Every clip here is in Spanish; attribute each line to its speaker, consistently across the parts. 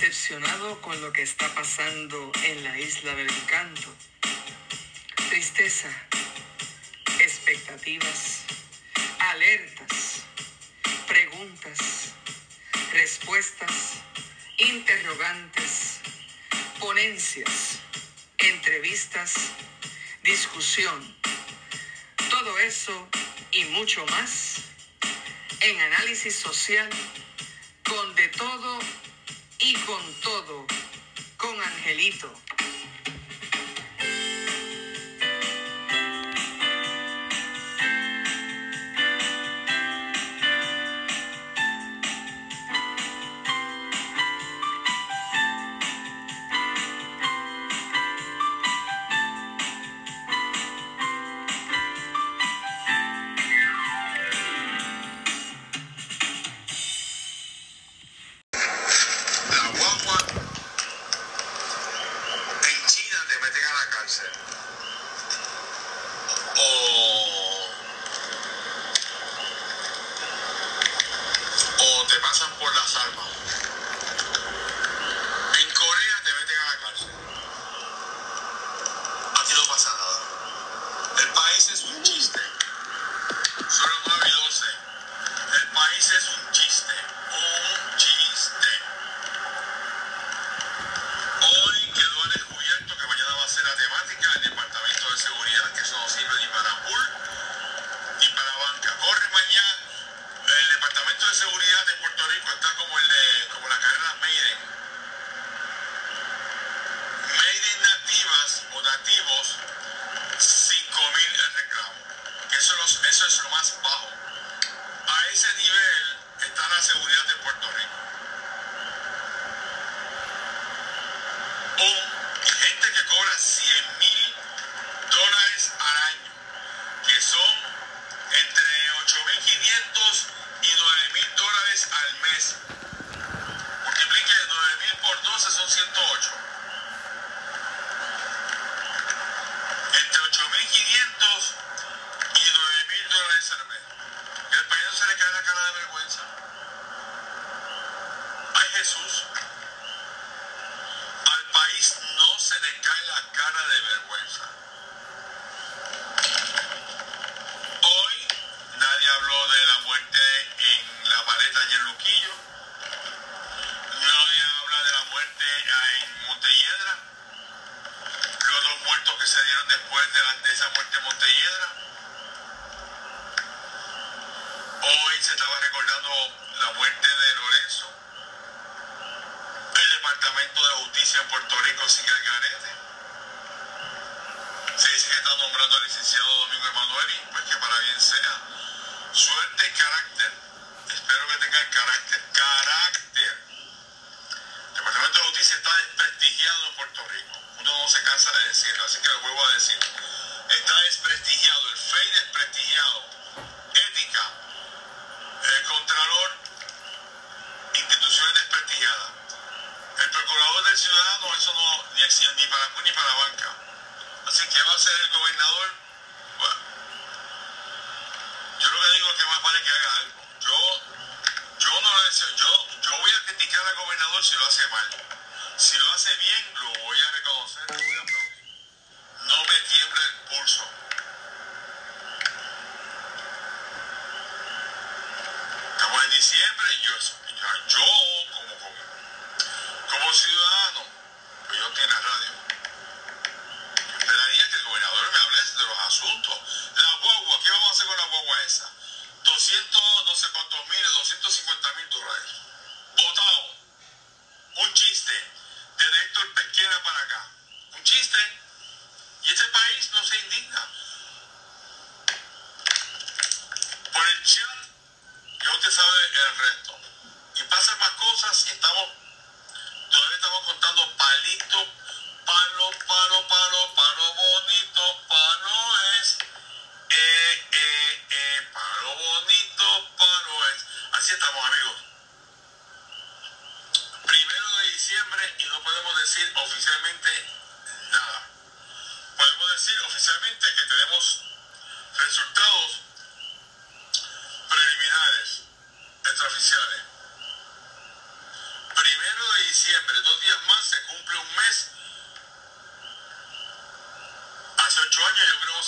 Speaker 1: decepcionado con lo que está pasando en la isla del encanto. Tristeza, expectativas, alertas, preguntas, respuestas, interrogantes, ponencias, entrevistas, discusión. Todo eso y mucho más en análisis social con de todo y con todo, con Angelito.
Speaker 2: por las armas. Departamento de Justicia en Puerto Rico sigue al garete. Se dice que está nombrando al licenciado Domingo Emanueli, pues que para bien sea. Suerte y carácter. Espero que tenga el carácter. Carácter. Departamento de Justicia está desprestigiado en Puerto Rico. Uno no se cansa de decirlo, así que lo vuelvo a decir. Está desprestigiado. ciudadano, eso no, ni, ni para ni para la banca. Así que va a ser el gobernador. Bueno, yo lo que digo es que más vale que haga algo. Yo, yo no lo deseo, yo, yo voy a criticar al gobernador si lo hace mal.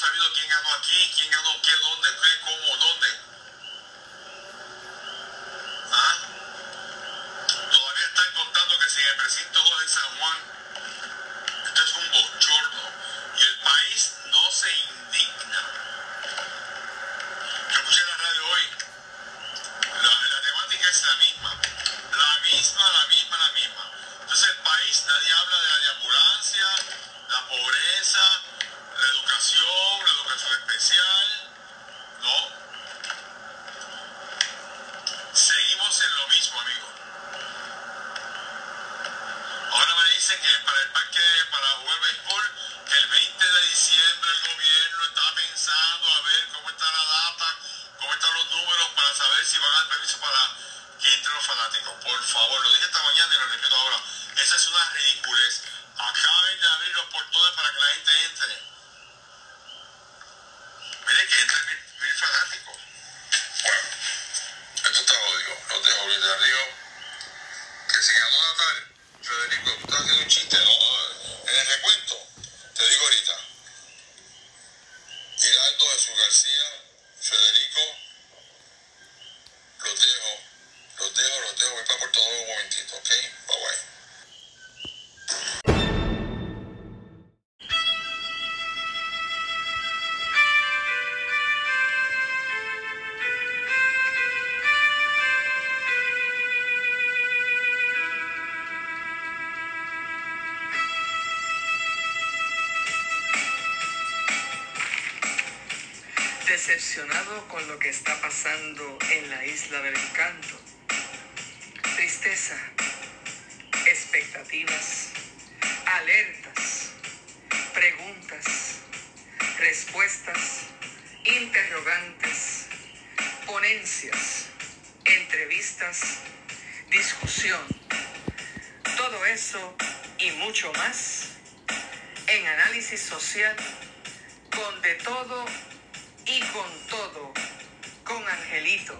Speaker 2: sabido quién ganó aquí, quién ganó qué, dónde, qué, cómo, Jesús García, Federico,
Speaker 1: decepcionado con lo que está pasando en la isla del encanto. Tristeza, expectativas, alertas, preguntas, respuestas, interrogantes, ponencias, entrevistas, discusión. Todo eso y mucho más en análisis social, con de todo y con todo, con Angelito.